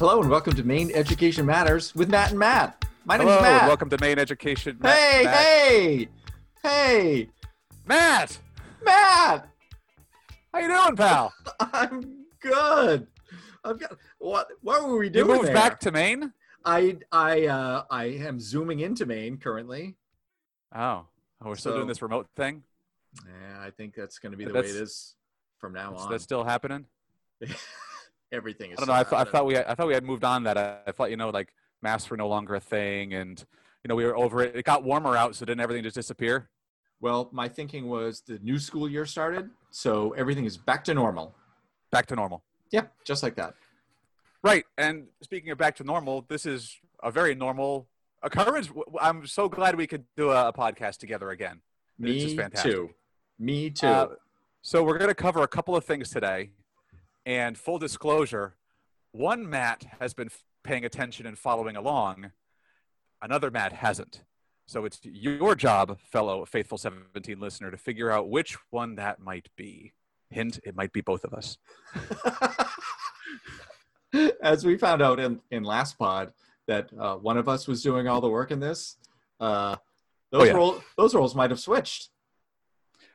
Hello and welcome to Maine Education Matters with Matt and Matt. My name Hello, Matt. and welcome to Maine Education. Matt- hey, Matt, hey, hey, Matt, Matt. how you doing, pal? I'm good. I've got what? What were we You doing moved there? back to Maine? I I uh I am zooming into Maine currently. Oh, oh we're still So- doing this remote thing. Yeah, I think that's going to be the But way it is from now Is on. that still happening? Everything is. I don't know. I, th- I thought we had, I thought we had moved on that. I, I thought you know like masks were no longer a thing, and you know we were over it. It got warmer out, so didn't everything just disappear? Well, my thinking was the new school year started, so everything is back to normal. Back to normal. Yeah, just like that. Right. And speaking of back to normal, this is a very normal occurrence. I'm so glad we could do a, podcast together again. Me too. Me too. Uh, so we're going to cover a couple of things today. And full disclosure, one Matt has been f- paying attention and following along. Another Matt hasn't. So it's your job, fellow Faithful 17 listener, to figure out which one that might be. Hint, it might be both of us. As we found out in, in last pod that uh, one of us was doing all the work in this, uh, those, Oh, yeah. role, those roles might have switched.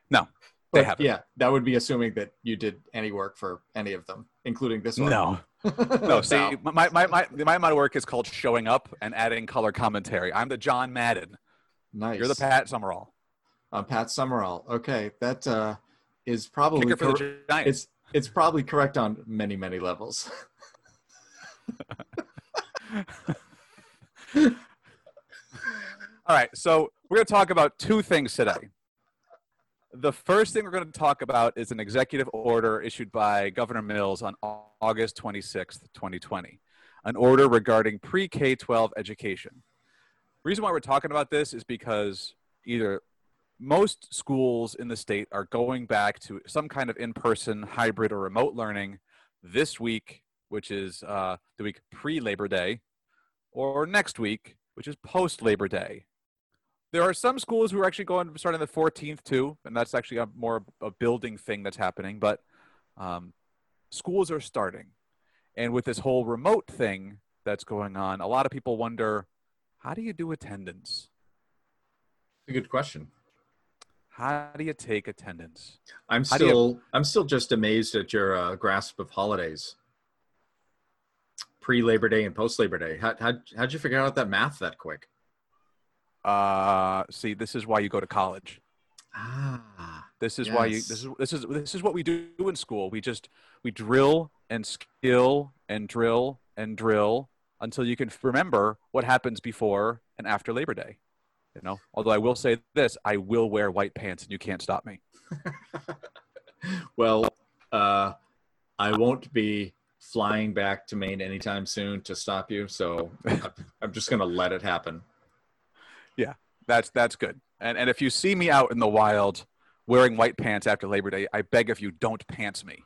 No, they But, haven't. Yeah, that would be assuming that you did any work for any of them, including this one. No. No, see, my, my, my, my amount of work is called showing up and adding color commentary. I'm the John Madden. nice. You're the Pat Summerall. I'm Pat Summerall. Okay, that uh, is probably Kicker for cor- the Giants. it's it's probably correct on many many levels. All right, so we're going to talk about two things today. The first thing we're going to talk about is an executive order issued by Governor Mills on August 26th, 2020, an order regarding pre K 12 education. The reason why we're talking about this is because either most schools in the state are going back to some kind of in person, hybrid, or remote learning this week, which is uh, the week pre Labor Day, or next week, which is post Labor Day. There are some schools who are actually going starting the 14th too, and that's actually a more a building thing that's happening. But um, schools are starting, and with this whole remote thing that's going on, a lot of people wonder, how do you do attendance? It's a good question. How do you take attendance? I'm How do you- still I'm still just amazed at your uh, grasp of holidays. Pre Labor Day and post Labor Day. How how how'd you figure out that math that quick? Uh, see, this is why you go to college. Ah, This is why you. This is this is this is what we do in school. We just we drill and skill and drill and drill until you can f- remember what happens before and after Labor Day. You know. Although I will say this, I will wear white pants, and you can't stop me. well, uh, I won't be flying back to Maine anytime soon to stop you. So I'm- I'm just gonna let it happen. Yeah, that's that's good. And and if you see me out in the wild wearing white pants after Labor Day, I beg of you, don't pants me.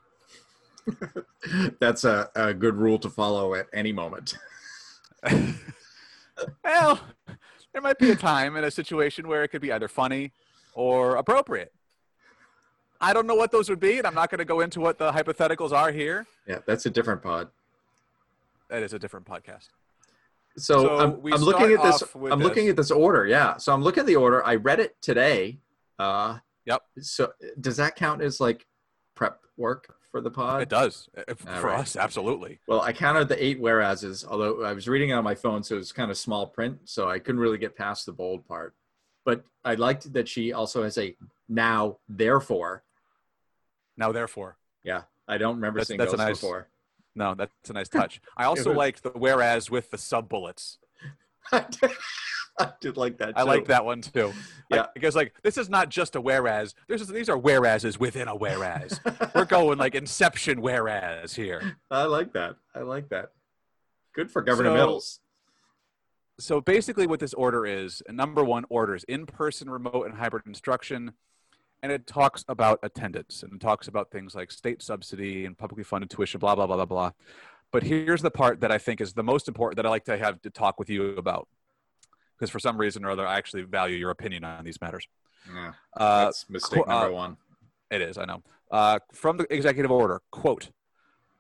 That's a, a good rule to follow at any moment. well, there might be a time in a situation where it could be either funny or appropriate. I don't know what those would be, and I'm not going to go into what the hypotheticals are here. Yeah, that's a different pod. That is a different podcast. So, So I'm, we I'm looking at this. I'm looking at this order. Yeah. So I'm looking at the order. I read it today. Uh, Yep. So does that count as like prep work for the pod? It does Uh, for right. us, absolutely. Well, I counted the eight whereases, although I was reading it on my phone, so it was kind of small print, so I couldn't really get past the bold part. But I liked that she also has a now, therefore. Now, therefore, Yeah, I don't remember That's- seeing that's those nice- before. No, that's a nice touch. I also was- like the whereas with the sub bullets. I did, I did like that. I like that one too. Yeah. Like, because like this is not just a whereas. There's these are whereases within a whereas. We're going like Inception whereas here. I like that. I like that. Good for Governor So- Mills. so basically what this order is number one orders in-person remote and hybrid instruction and it talks about attendance and it talks about things like state subsidy and publicly funded tuition blah blah blah blah blah. But here's the part that i think is the most important that i like to have to talk with you about because for some reason or other i actually value your opinion on these matters. Yeah, uh, that's mistake uh, number one. it is i know. Uh, from the executive order quote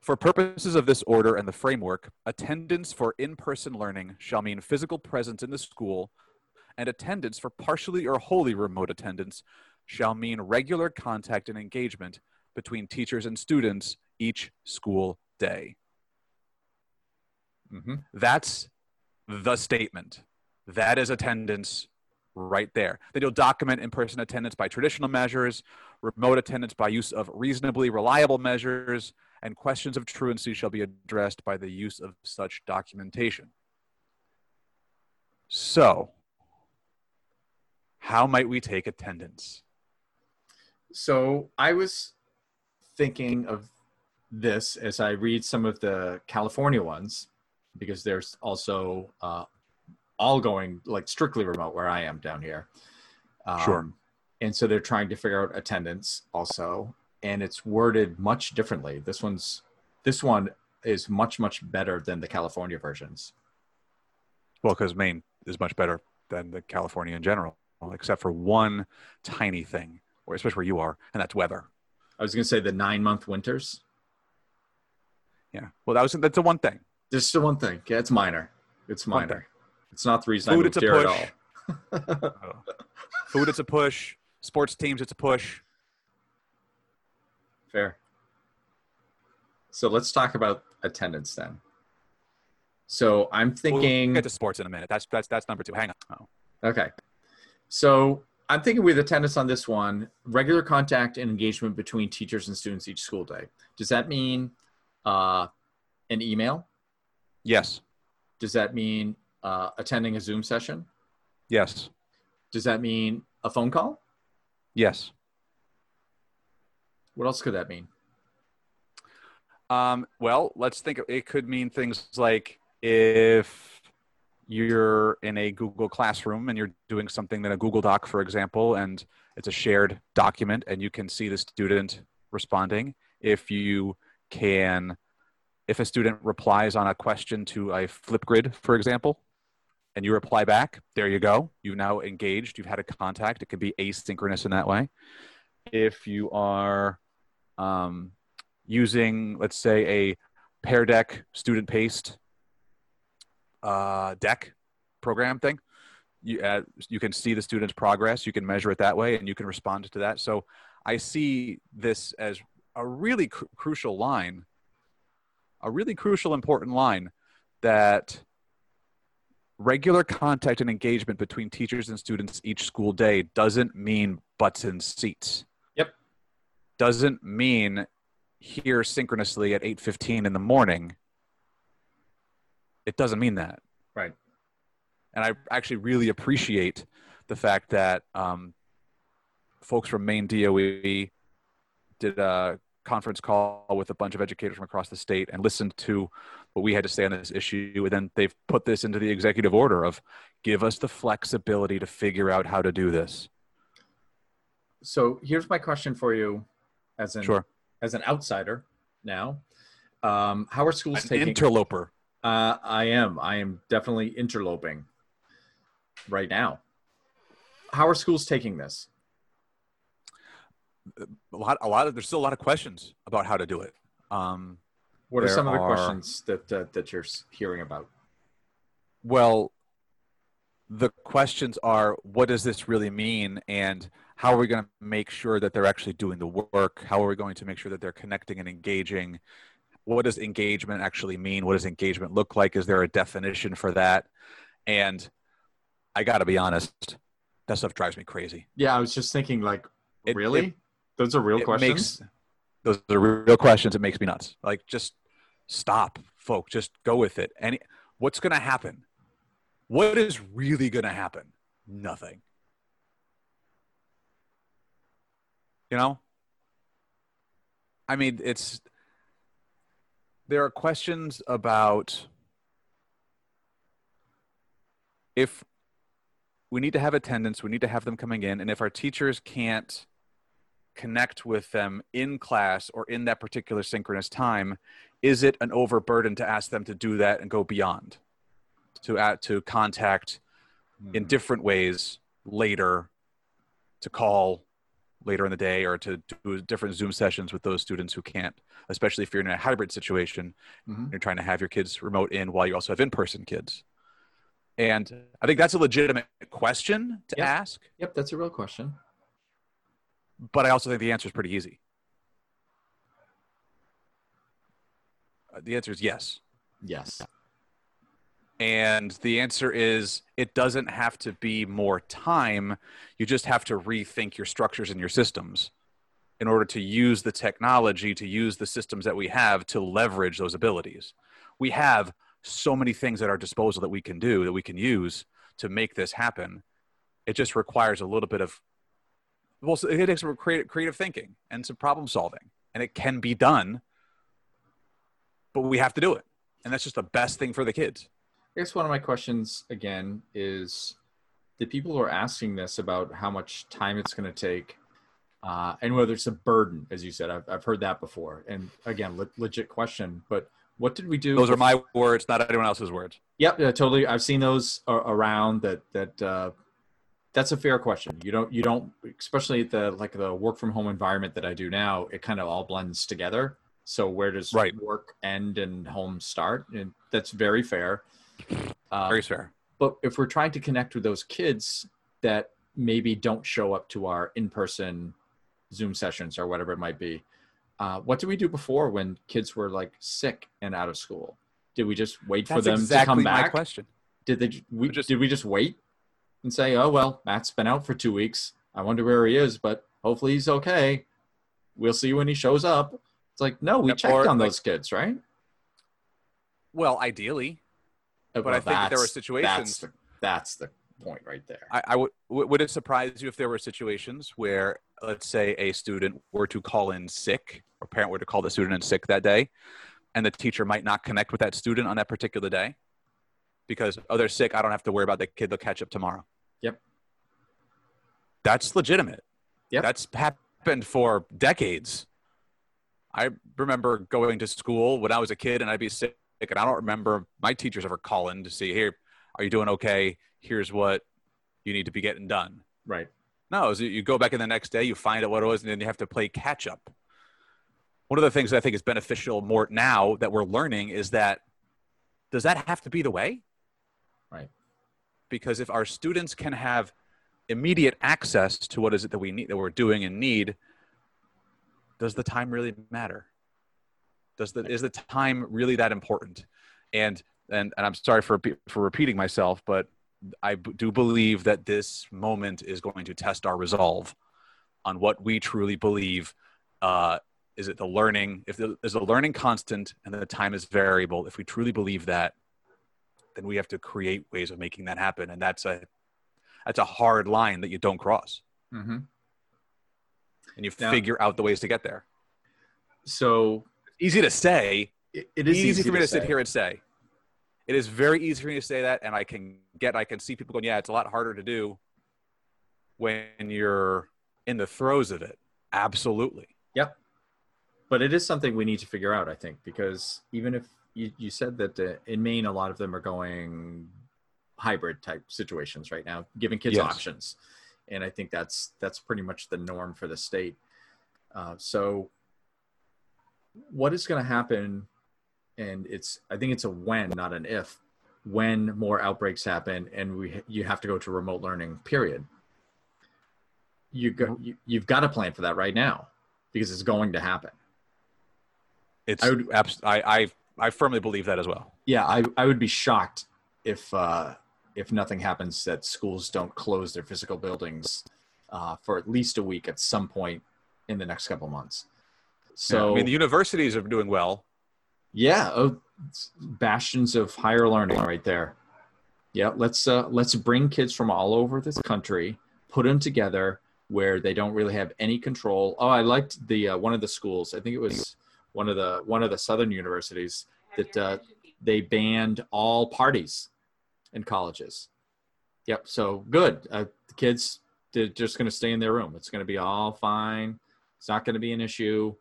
For purposes of this order and the framework, attendance for in person learning shall mean physical presence in the school, and attendance for partially or wholly remote attendance shall mean regular contact and engagement between teachers and students each school day. Mm-hmm. That's the statement. That is attendance right there. Then you'll document in person attendance by traditional measures, remote attendance by use of reasonably reliable measures, and questions of truancy shall be addressed by the use of such documentation. So, how might we take attendance? So I was thinking of this as I read some of the California ones, because there's also uh, all going like strictly remote where I am down here. Um, Sure. And so they're trying to figure out attendance also, and it's worded much differently. This one's this one is much much better than the California versions. Well, because Maine is much better than the California in general, except for one tiny thing, especially where you are, and that's weather. I was going to say the nine month winters. Yeah. Well, that was that's the one thing. Just the one thing. Yeah, it's minor. It's minor. It's not the reason Food, I moved here at all. Oh. Food, it's a push. Sports teams, it's a push. Fair. So let's talk about attendance then. So I'm We'll thinking. get to sports in a minute. That's that's that's number two. Hang on. Oh. Okay. So I'm thinking with attendance on this one, regular contact and engagement between teachers and students each school day. Does that mean uh, an email? Yes. Does that mean uh, attending a Zoom session? Yes. Does that mean a phone call? Yes. What else could that mean? Um, well, let's think. It could mean things like if you're in a Google Classroom and you're doing something in a Google Doc, for example, and it's a shared document and you can see the student responding. If you can, if a student replies on a question to a Flipgrid, for example, and you reply back, there you go. You've now engaged, you've had a contact. It could be asynchronous in that way. If you are, um, using, let's say, a Pear Deck student paced uh, deck program thing. You, uh, you can see the student's progress. You can measure it that way, and you can respond to that. So I see this as a really cru- crucial line, a really crucial, important line that regular contact and engagement between teachers and students each school day doesn't mean butts in seats. Yep. Doesn't mean here synchronously at 8.15 in the morning it doesn't mean that Right. and i actually really appreciate the fact that um, folks from maine doe did a conference call with a bunch of educators from across the state and listened to what we had to say on this issue and then they've put this into the executive order of give us the flexibility to figure out how to do this So here's my question for you, as an sure as an outsider now. Um, how are schools an taking? interloper uh, I am. I am definitely interloping right now. How are schools taking this? a lot a lot of there's still a lot of questions about how to do it um, What are some of the are- questions that uh, that you're hearing about? Well, the questions are what does this really mean? And how are we going to make sure that they're actually doing the work? How are we going to make sure that they're connecting and engaging? What does engagement actually mean? What does engagement look like? Is there a definition for that? And I got to be honest, that stuff drives me crazy. Yeah, I was just thinking, like, It- really? it- Those are real questions. makes those are real questions. It makes me nuts. Like, just stop, folk. Just go with it. Any what's going to happen? What is really going to happen? Nothing. You know. I mean, it's there are questions about if we need to have attendance, we need to have them coming in, and if our teachers can't connect with them in class or in that particular synchronous time, is it an overburden to ask them to do that and go beyond, to add to contact in Mhm. different ways later, to call later in the day or to do different Zoom sessions with those students who can't, especially if you're in a hybrid situation. Mhm. You're trying to have your kids remote in while you also have in person kids. And I think that's a legitimate question to Yep. ask, Yep, that's a real question. but I also think the answer is pretty easy. Uh, The answer is yes. Yes. And the answer is it doesn't have to be more time. You just have to rethink your structures and your systems in order to use the technology, to use the systems that we have to leverage those abilities. We have so many things at our disposal that we can do, that we can use to make this happen. It just requires a little bit of, well, it takes some creative, creative thinking and some problem solving. And it can be done, but we have to do it. And that's just the best thing for the kids. I guess one of my questions again is the people who are asking this about how much time it's going to take uh, and whether it's a burden, as you said, I've, I've heard that before. And again, le- legit question, but what did we do? Those are my words, not anyone else's words. Yep, yeah, totally. I've seen those a- around. That that uh, that's a fair question. You don't you don't especially at the like the work from home environment that I do now. It kind of all blends together. So where does Right. work end and home start? And that's very fair. Uh, Very fair. but if we're trying to connect with those kids that maybe don't show up to our in-person Zoom sessions or whatever it might be, uh, what did we do before when kids were like sick and out of school? Did we just wait for them exactly to come back? my question. Did they? We just- did we just wait and say, "Oh well, Matt's been out for two weeks. I wonder where he is, but hopefully he's okay. We'll see when he shows up." It's like, no, we Yep, checked on like- those kids, right? Well, ideally, But I think there were situations- That's the, that's the point right there. I, I would would it surprise you if there were situations where, let's say, a student were to call in sick, or parent were to call the student in sick that day, and the teacher might not connect with that student on that particular day because oh they're sick, I don't have to worry about the kid; they'll catch up tomorrow. Yep. That's legitimate. Yep. That's happened for decades. I remember going to school when I was a kid and I'd be sick, and I don't remember my teachers ever calling to see, here, are you doing okay? Here's what you need to be getting done. right. No, was you go back in the next day, you find out what it was, and then you have to play catch up. One of the things that I think is beneficial more now that we're learning is that does that have to be the way? Right. Because if our students can have immediate access to what is it that we need that we're doing and need, does the time really matter? Does the is the time really that important? And and and I'm sorry for for repeating myself, but I do believe that this moment is going to test our resolve on what we truly believe. Uh, is it the learning? If there is a learning constant and the time is variable, if we truly believe that, then we have to create ways of making that happen, and that's a that's a hard line that you don't cross, Mm-hmm. and you Now- figure out the ways to get there. So Easy to say, it, it is easy, for me to, sit here and say. It is very easy for me to say that, and I can get, I can see people going, yeah, it's a lot harder to do when you're in the throes of it. Absolutely. Yep. But it is something we need to figure out, I think, because even if you, you said that uh, in Maine, a lot of them are going hybrid type situations right now, giving kids Yes. options, and I think that's that's pretty much the norm for the state. Uh, so, what is going to happen? And it's I think it's a when, not an if. When more outbreaks happen, and we you have to go to remote learning. Period. You go, you, you've got to plan for that right now because it's going to happen. It's, I I, would- abs- I, I, I firmly believe that as well. Yeah, I, I would be shocked if uh, if nothing happens that schools don't close their physical buildings uh, for at least a week at some point in the next couple months. So I mean, the universities are doing well. yeah, oh, bastions of higher learning right there. Yeah, let's uh, let's bring kids from all over this country, put them together where they don't really have any control. Oh, I liked the uh, one of the schools. I think it was one of the one of the southern universities that uh, they banned all parties in colleges. Yep. So good. Uh, the kids they're just going to stay in their room. It's going to be all fine. It's not going to be an issue.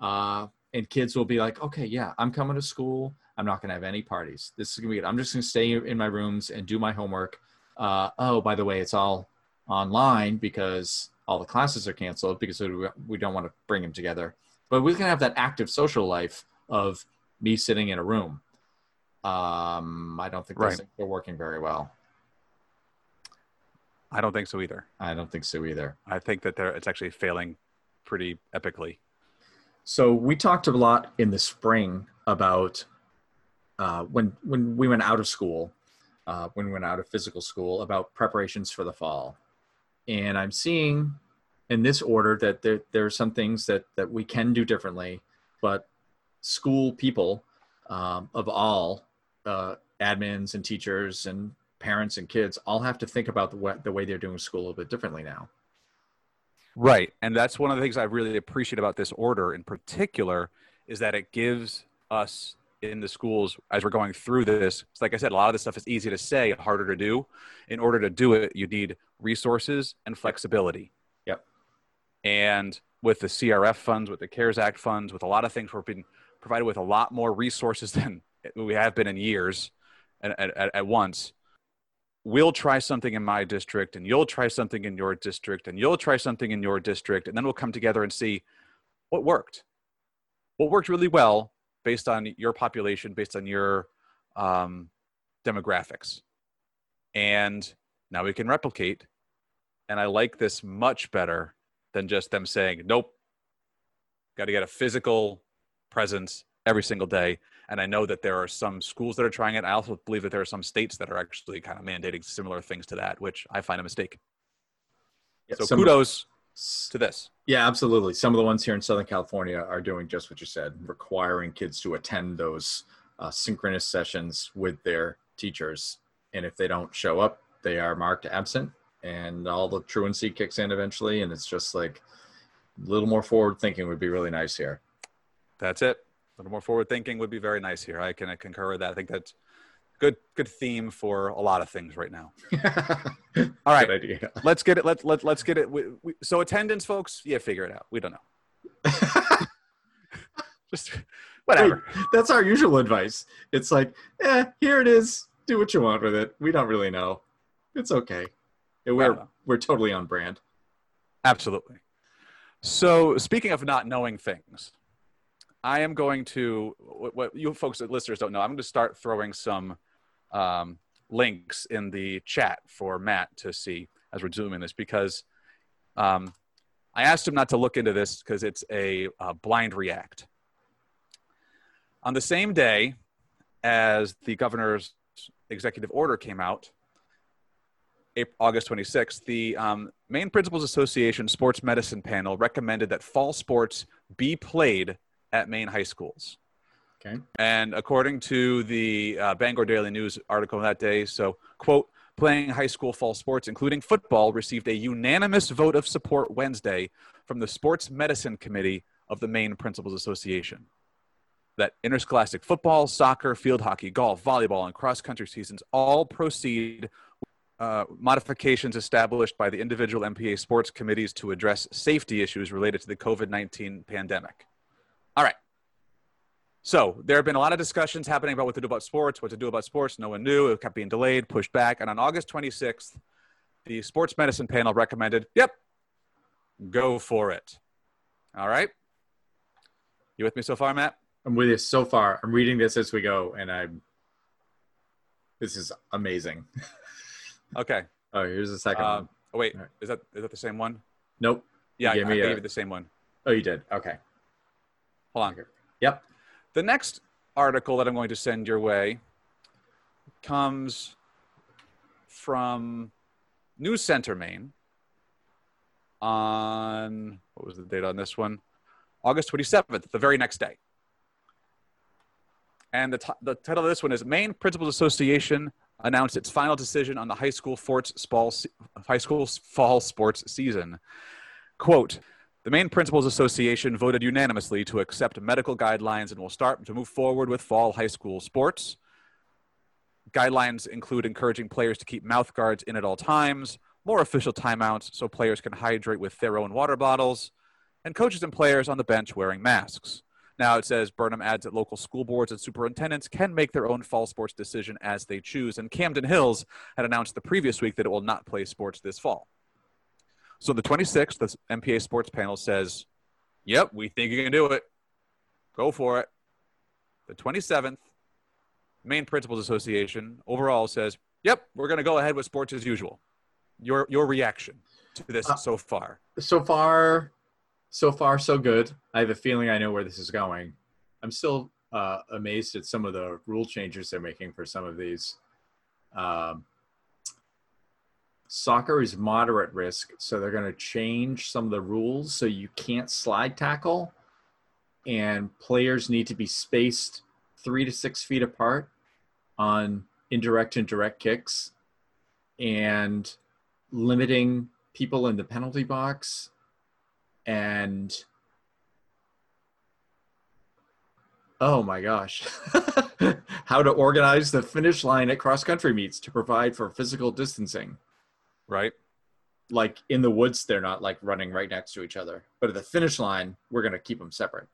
Uh, and kids will be like, okay, yeah, I'm coming to school. I'm not going to have any parties. This is going to be good. I'm just going to stay in my rooms and do my homework. Uh, oh, by the way, it's all online because all the classes are canceled because we- don't want to bring them together. But we can have that active social life of me sitting in a room. Um, I don't think those Right. things are working very well. I don't think so either. I don't think so either. I think that they're, it's actually failing pretty epically. So we talked a lot in the spring about uh, when when we went out of school, uh, when we went out of physical school, about preparations for the fall, and I'm seeing in this order that there there are some things that that we can do differently, but school people um, of all uh, admins and teachers and parents and kids all have to think about the way, the way they're doing school a little bit differently now. Right. And that's one of the things I really appreciate about this order in particular is that it gives us in the schools as we're going through this. Like I said, a lot of this stuff is easy to say, harder to do. In order to do it, you need resources and flexibility. Yep. And with the CRF funds, with the CARES Act funds, with a lot of things, we're being provided with a lot more resources than we have been in years at, at, at once we'll try something in my district and you'll try something in your district and you'll try something in your district and then we'll come together and see what worked. What worked really well based on your population based on your um, demographics. And now we can replicate and i like this much better than just them saying nope. Got to get a physical presence every single day and I know that there are some schools that are trying it. I also believe that there are some states that are actually kind of mandating similar things to that, which I find a mistake. Yeah, so some- kudos to this. Yeah, absolutely. Some of the ones here in Southern California are doing just what you said, requiring kids to attend those uh, synchronous sessions with their teachers. And if they don't show up, they are marked absent, and all the truancy kicks in eventually. And it's just like a little more forward thinking would be really nice here. That's it. A little more forward thinking would be very nice here. I can concur with that. I think that's good good theme for a lot of things right now. All right, Good idea. let's get it. Let let let's get it. We, we, so attendance, folks. Yeah, figure it out. We don't know. Just whatever. That's our usual advice. It's like, eh, here it is. Do what you want with it. We don't really know. It's okay. We're Well. we're totally on brand. Absolutely. So, speaking of not knowing things, I am going to what, what you folks, listeners, don't know. I'm going to start throwing some um, links in the chat for Matt to see as we're doing this because um, I asked him not to look into this because it's a, blind react. On the same day as the governor's executive order came out, April, August 26th, the um, Maine Principals Association Sports Medicine Panel recommended that fall sports be played at Maine high schools. Okay. And according to the uh, Bangor Daily News article that day, so, quote, playing high school fall sports, including football, received a unanimous vote of support Wednesday from the Sports Medicine Committee of the Maine Principals Association. That interscholastic football, soccer, field hockey, golf, volleyball, and cross country seasons all proceed uh, modifications established by the individual MPA sports committees to address safety issues related to the COVID 19 pandemic. So there have been a lot of discussions happening about what to do about sports, what to do about sports. No one knew. It kept being delayed, pushed back. And on August 26th, the sports medicine panel recommended, yep, go for it. All right. You with me so far, Matt? I'm with you so far. I'm reading this as we go, and I'm. This is amazing. Okay. Oh, here's the second Uh, one. oh, wait. Right. Is that is that the same one? Nope. Yeah, I, gave I me gave a- you the same one. Oh, you did. Okay. Hold on. Yep. The next article that I'm going to send your way comes from News Center, Maine. On what was the date on this one? August 27th, the very next day. And the, t- the title of this one is Maine Principals Association announced its final decision on the high school sports fall, high school fall sports season. Quote, the Maine Principals Association voted unanimously to accept medical guidelines and will start to move forward with fall high school sports. Guidelines include encouraging players to keep mouth guards in at all times, more official timeouts so players can hydrate with their own water bottles, and coaches and players on the bench wearing masks. Now it says Burnham adds that local school boards and superintendents can make their own fall sports decision as they choose, and Camden Hills had announced the previous week that it will not play sports this fall. So the 26th, the MPA sports panel says, "Yep, we think you can do it. Go for it." The 27th, Maine Principals Association overall says, "Yep, we're going to go ahead with sports as usual." Your your reaction to this Uh, so far? So far, so far, so good. I have a feeling I know where this is going. I'm still uh, amazed at some of the rule changes they're making for some of these. Um, soccer is moderate risk, so they're going to change some of the rules so you can't slide tackle, and players need to be spaced three to six feet apart on indirect and direct kicks, and limiting people in the penalty box and oh my gosh. How to organize the finish line at cross country meets to provide for physical distancing Right? like in the woods they're not like running right next to each other but at the finish line we're going to keep them separate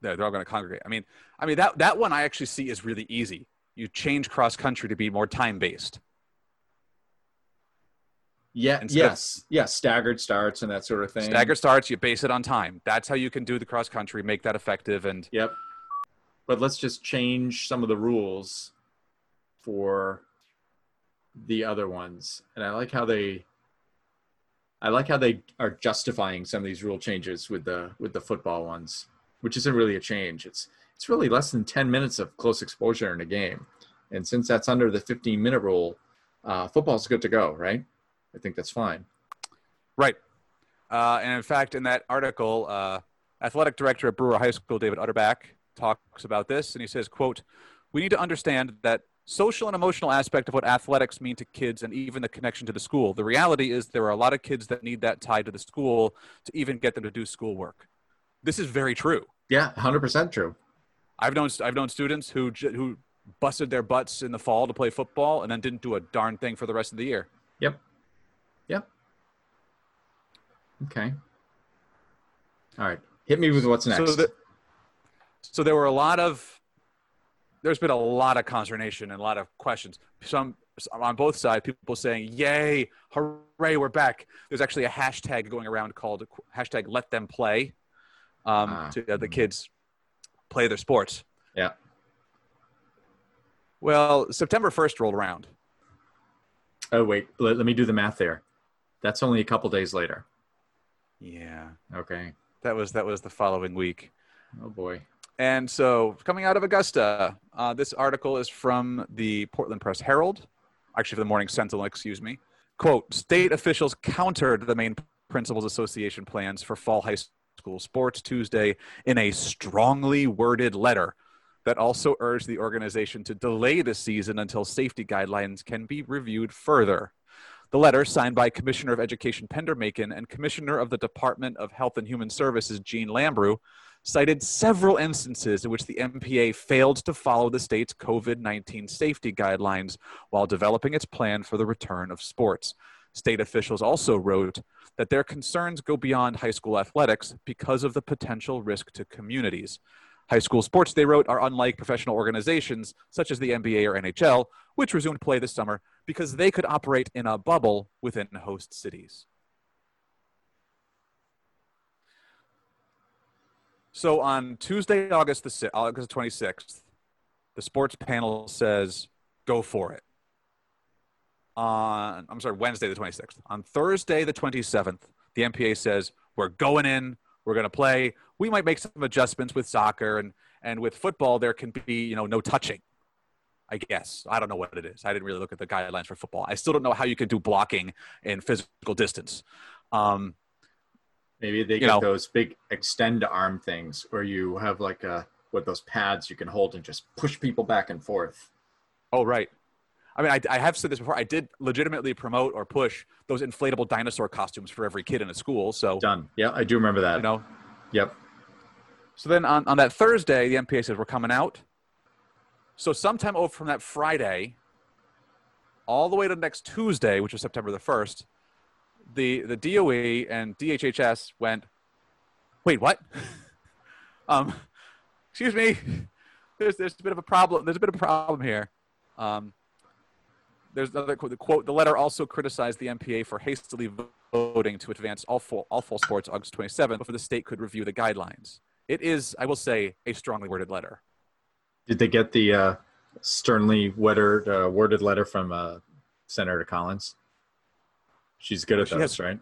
They're, they're all going to congregate. I mean, I mean that that one I actually see is really easy. You change cross country to be more time based. yeah Instead of- yes yes staggered starts and that sort of thing Staggered starts, you base it on time. That's how you can do the cross country, make that effective, and Yep. But let's just change some of the rules for the other ones. And I like how they I like how they are justifying some of these rule changes with the with the football ones, which isn't really a change. It's it's really less than 10 minutes of close exposure in a game. And since that's under the 15 minute rule, uh, football's good to go, right? I think that's fine. Right. Uh, and in fact, in that article, uh, athletic director at Brewer High School, David Utterback, talks about this, and he says, "quote We need to understand that social and emotional aspect of what athletics mean to kids, and even the connection to the school. The reality is there are a lot of kids that need that tied to the school to even get them to do schoolwork. This is very true. Yeah, 100% true. I've known I've known students who who busted their butts in the fall to play football and then didn't do a darn thing for the rest of the year. Yep. Yep. Okay. All right. Hit me with what's next. So, the, so there were a lot of, there's been a lot of consternation and a lot of questions. Some on both sides, people saying, "Yay, hooray, we're back." There's actually a hashtag going around called hashtag Let Them Play, um, Ah. to have the kids play their sports. Yeah. Well, September 1st rolled around. oh, wait. Let, let me do the math there. That's only a couple days later. Yeah, Okay. that was that was the following week. Oh, boy. And so, coming out of Augusta, uh, this article is from the Portland Press Herald, actually, from the Morning Sentinel, excuse me. Quote State officials countered the Maine Principals Association plans for fall high school sports Tuesday in a strongly worded letter that also urged the organization to delay the season until safety guidelines can be reviewed further. The letter, signed by Commissioner of Education Pender Makin and Commissioner of the Department of Health and Human Services Jeanne Lambrew, cited several instances in which the MPA failed to follow the state's COVID 19 safety guidelines while developing its plan for the return of sports. State officials also wrote that their concerns go beyond high school athletics because of the potential risk to communities. High school sports, they wrote, are unlike professional organizations such as the NBA or NHL, which resumed play this summer because they could operate in a bubble within host cities. So on Tuesday, August the August twenty sixth, the sports panel says go for it. On I'm sorry, Wednesday the twenty sixth. On Thursday the twenty seventh, the MPA says we're going in, we're going to play. We might make some adjustments with soccer and and with football there can be you know no touching. I guess I don't know what it is. I didn't really look at the guidelines for football. I still don't know how you can do blocking in physical distance. Um, Maybe they get know. those big extend arm things where you have like a, with those pads you can hold and just push people back and forth. Oh, right. I mean, I, I have said this before. I did legitimately promote or push those inflatable dinosaur costumes for every kid in a school. So, Done. Yeah, I do remember that. you know, Yep. so then on, on that Thursday, the MPA says we're coming out. So, sometime over from that Friday, all the way to next Tuesday, which was September the 1st, the, the DOE and DHHS went, wait, what? um, excuse me. There's, there's a bit of a problem. There's a bit of a problem here. Um, there's another quote. The quote: The letter also criticized the MPA for hastily voting to advance all fall, all fall sports August 27th before the state could review the guidelines. It is, I will say, a strongly worded letter. Did they get the uh, sternly worded, uh, worded letter from uh, Senator Collins? She's good at She those, has- right?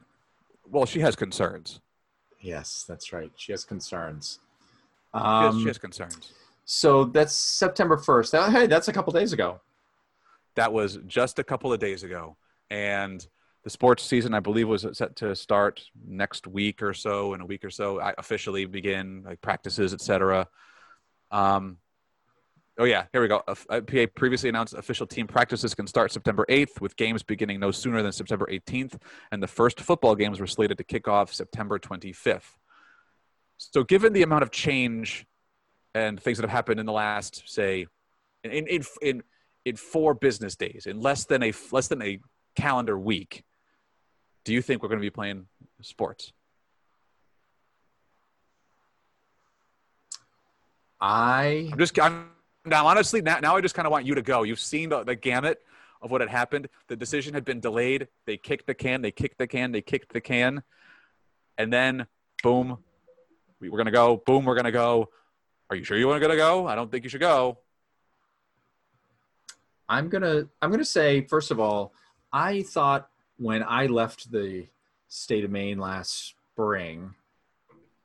Well, she has concerns. Yes, that's right. She has concerns. She has, Um, she has concerns. so that's September 1st. That- hey, that's a couple days ago. That was just a couple of days ago, and the sports season, I believe, was set to start next week or so. In a week or so, I officially begin like practices, etc. Um, oh yeah, here we go. Uh, PA previously announced official team practices can start September 8th, with games beginning no sooner than September 18th, and the first football games were slated to kick off September 25th. So, given the amount of change and things that have happened in the last, say, in in in, in in four business days, in less than a less than a calendar week, do you think we're going to be playing sports? I I'm just I'm now honestly now, now I just kind of want you to go. You've seen the, the gamut of what had happened. The decision had been delayed. They kicked the can. They kicked the can. They kicked the can, and then boom, we, we're going to go. Boom, we're going to go. Are you sure you want to go? I don't think you should go. I'm gonna I'm gonna say first of all, I thought when I left the state of Maine last spring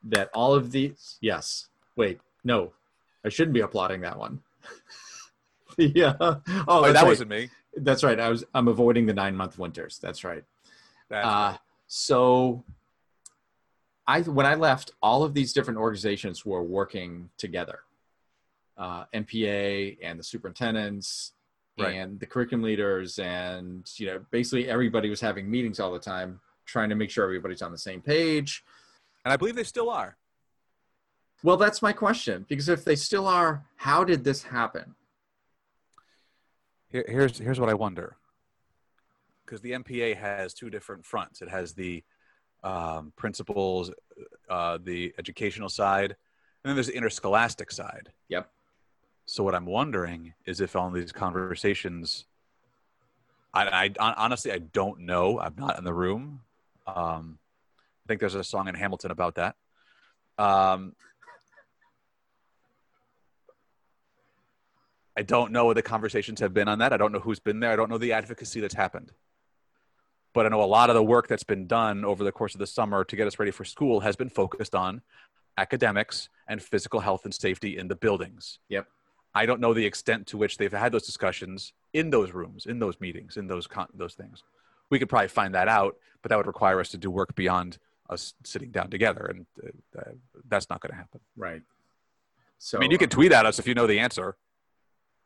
that all of these yes wait no I shouldn't be applauding that one. yeah. Oh, Oh, that right. wasn't me. That's right. I was I'm avoiding the nine month winters. That's right. That's Uh, so I when I left, all of these different organizations were working together. Uh, MPA and the superintendents Right. and the curriculum leaders and you know basically everybody was having meetings all the time trying to make sure everybody's on the same page. and I believe they still are. Well, that's my question because if they still are, how did this happen? Here, here's here's what I wonder. Because the MPA has two different fronts. It has the um, principals, uh, the educational side, and then there's the interscholastic side. Yep. So what I'm wondering is if on these conversations, I, I honestly I don't know. I'm not in the room. Um, I think there's a song in Hamilton about that. Um, I don't know what the conversations have been on that. I don't know who's been there. I don't know the advocacy that's happened. But I know a lot of the work that's been done over the course of the summer to get us ready for school has been focused on academics and physical health and safety in the buildings. Yep. I don't know the extent to which they've had those discussions in those rooms, in those meetings, in those con- those things. We could probably find that out, but that would require us to do work beyond us sitting down together, and uh, that's not going to happen. Right. So I mean, you can tweet at us if you know the answer.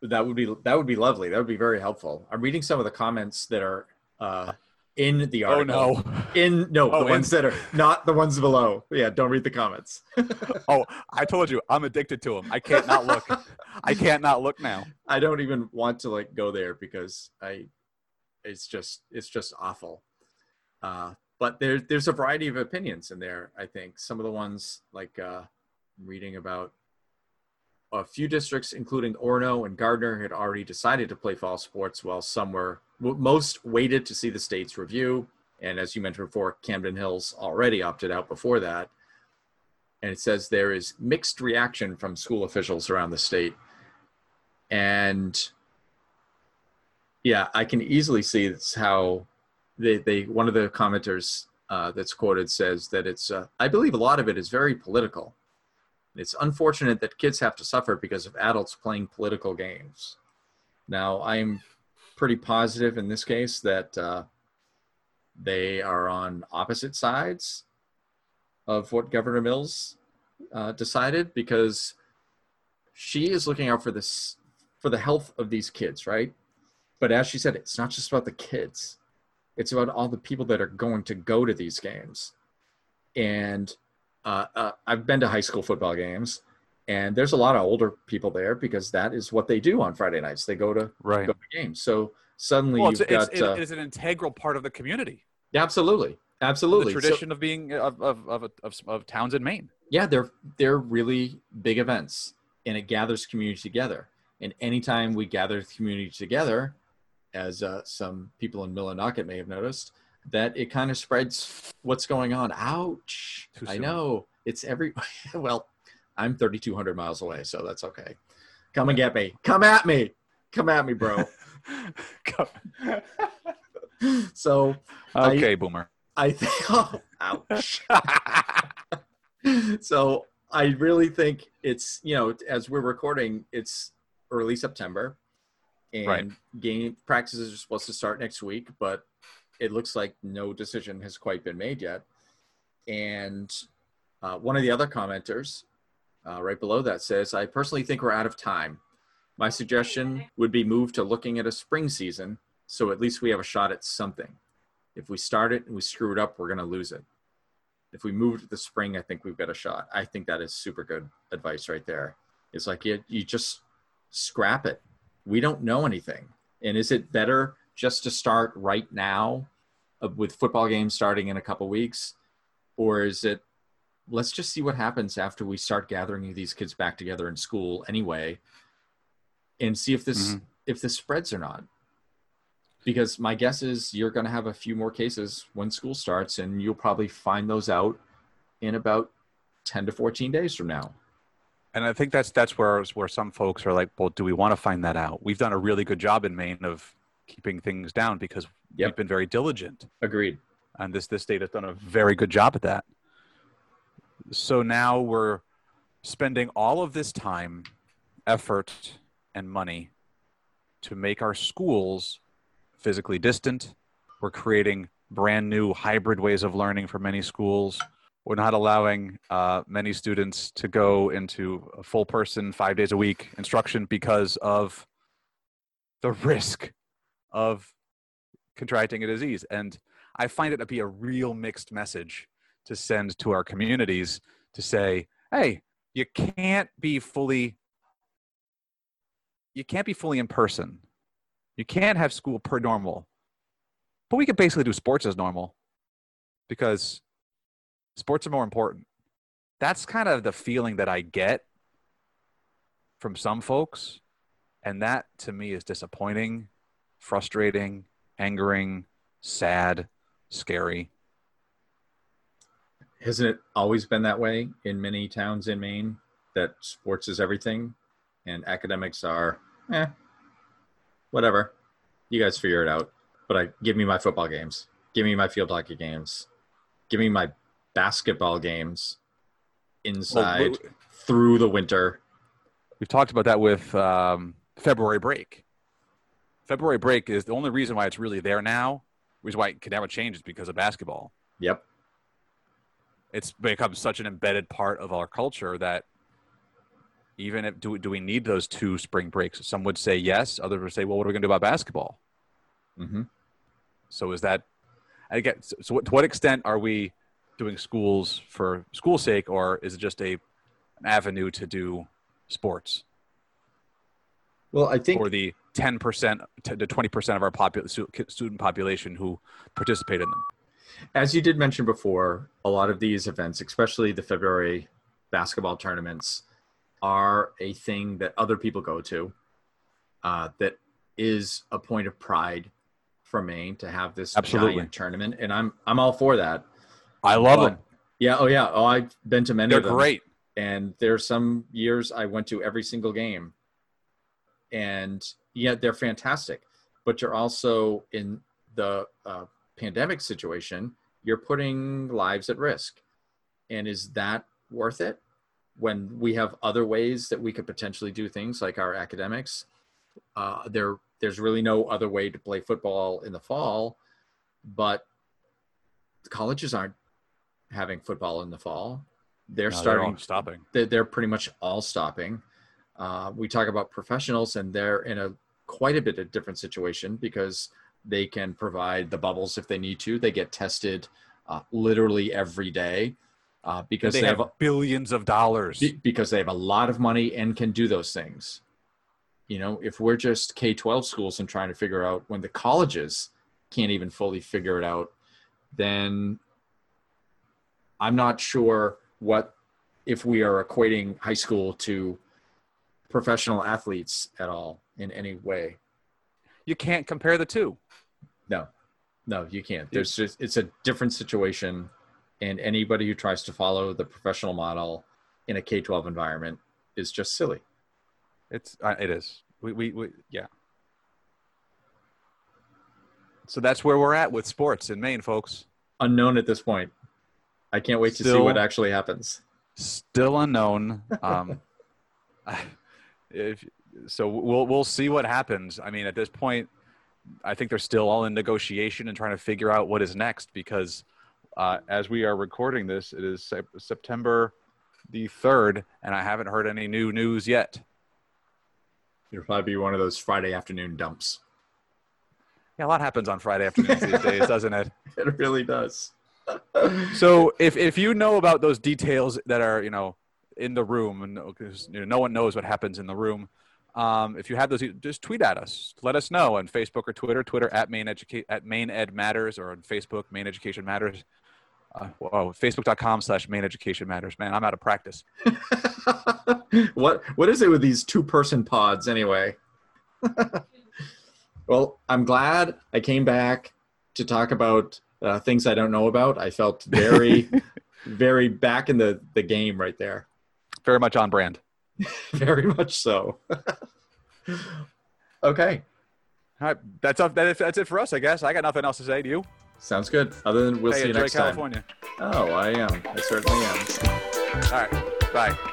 That would be that would be lovely. That would be very helpful. I'm reading some of the comments that are uh, in the article. Oh no! In no, Oh, the ones that are not the ones below. Yeah, don't read the comments. Oh, I told you, I'm addicted to them. I can't not look. I can't not look now. I don't even want to like go there because I, it's just it's just awful. Uh, but there there's a variety of opinions in there. I think some of the ones like uh, reading about a few districts, including Orono and Gardiner, had already decided to play fall sports, while some were most waited to see the state's review. And as you mentioned before, Camden Hills already opted out before that. And it says there is mixed reaction from school officials around the state. And yeah, I can easily see this how they, they one of the commenters uh, that's quoted says that it's uh, I believe a lot of it is very political. It's unfortunate that kids have to suffer because of adults playing political games. Now, I'm pretty positive in this case that uh, they are on opposite sides of what Governor Mills uh, decided because she is looking out for this for the health of these kids, right? But as she said, it's not just about the kids; it's about all the people that are going to go to these games. And uh, uh, I've been to high school football games, and there's a lot of older people there because that is what they do on Friday nights. They go to Right. go to games. So suddenly Well, you've it's, it's, got it- uh, it is an integral part of the community. absolutely, absolutely The So- tradition of being of, of, of, of, of towns in Maine. yeah they're they're really big events and it gathers community together and anytime we gather the community together as uh, some people in Millinocket may have noticed, that it kind of spreads what's going on. Ouch! I know it's every. well, I'm 3,200 miles away, so that's okay. Come and get me. Come at me. Come at me, bro. so I- okay, boomer. I think. Oh, ouch. so I really think it's you know as we're recording, it's early September, and Right. game practices are supposed to start next week, but it looks like no decision has quite been made yet. And uh, one of the other commenters, uh, right below that, says, "I personally think we're out of time. My suggestion would be move to looking at a spring season, so at least we have a shot at something. If we start it and we screw it up, we're going to lose it. If we move to the spring, I think we've got a shot. I think that is super good advice right there. It's like you, you just scrap it. We don't know anything. And is it better just to start right now with football games starting in a couple weeks? Or is it let's just see what happens after we start gathering these kids back together in school anyway and see if this Mhm. if this spreads or not because my guess is you're going to have a few more cases when school starts and you'll probably find those out in about 10 to 14 days from now And I think that's that's where where some folks are like, well, do we want to find that out? We've done a really good job in Maine of keeping things down because Yep. we've been very diligent, agreed and this this state has done a very good job at that. So now we're spending all of this time, effort, and money to make our schools physically distant. We're creating brand new hybrid ways of learning for many schools. We're not allowing uh, many students to go into a full person, five days a week instruction because of the risk of contracting a disease. And I find it to be a real mixed message to send to our communities to say, hey, you can't be fully you can't be fully in person. You can't have school per normal. But we could basically do sports as normal because sports are more important. That's kind of the feeling that I get from some folks. And that to me is disappointing, frustrating, angering, sad, scary. hasn't it always been that way in many towns in maine that sports is everything and academics are eh whatever. You guys figure it out. But i give me my football games. Give me my field hockey games. Give me my basketball games inside Well, through the winter. We've talked about that with um, February break. February break is the only reason why it's really there now. Reason why it could never change is because of basketball. yep It's become such an embedded part of our culture that even if do, do we need those two spring breaks? Some would say yes. Others would say, well, what are we going to do about basketball? hmm So is that again? So, so to what extent are we doing schools for school's sake, or is it just a an avenue to do sports? well i think for the 10% to to 20% of our stu- student population who participate in them. as you did mention before, a lot of these events, especially the February basketball tournaments, are a thing that other people go to. Uh, that is a point of pride for Maine to have this Absolutely. tournament, and I'm I'm all for that. I love But- them. Yeah. Oh yeah. Oh, I've been to many They're of them great. and there's some years I went to every single game, and yeah, they're fantastic. But you're also in the uh, pandemic situation. You're putting lives at risk, and is that worth it? When we have other ways that we could potentially do things like our academics, uh, there there's really no other way to play football in the fall, but the colleges aren't having football in the fall. They're No, they're starting stopping. they're, they're pretty much all stopping. Uh, we talk about professionals, and they're in a quite a bit of different situation because they can provide the bubbles if they need to. They get tested uh, literally every day uh, because They, they, have, billions of dollars. be- because they have a lot of money and can do those things. You know, if we're just K twelve schools and trying to figure out when the colleges can't even fully figure it out, then I'm not sure what if we are equating high school to professional athletes at all in any way. you can't compare the two. No, no, you can't. There's just it's a different situation, and anybody who tries to follow the professional model in a K twelve environment is just silly. It's uh, it is. We, we we yeah. So that's where we're at with sports in Maine, folks. Unknown at this point. I can't wait to see what actually happens. Still unknown. Um, if so, we'll we'll see what happens. I mean, at this point, I think they're still all in negotiation and trying to figure out what is next because uh, as we are recording this, it is Sep- September the third, and I haven't heard any new news yet. It'll probably be one of those Friday afternoon dumps. Yeah, a lot happens on Friday afternoons these days, doesn't it? It really does. So if if you know about those details that are you know in the room, and because you know, no one knows what happens in the room, um, if you have those, just tweet at us. Let us know on Facebook or Twitter. Twitter at Maine Educate at Maine Ed Matters, or on Facebook Maine Education Matters. Uh, whoa, Facebook.com slash Maine Education Matters. Man, I'm out of practice. what what is it with these two person pods anyway? well, I'm glad I came back to talk about uh, things I don't know about. I felt very very back in the the game right there. Very much on brand. Very much so. okay, All right, that's up. That is, that's it for us, I guess. I got nothing else to say. to you? sounds good. Other than we'll hey, see you enjoy next California. time. Oh, I am. I certainly am. All right, bye.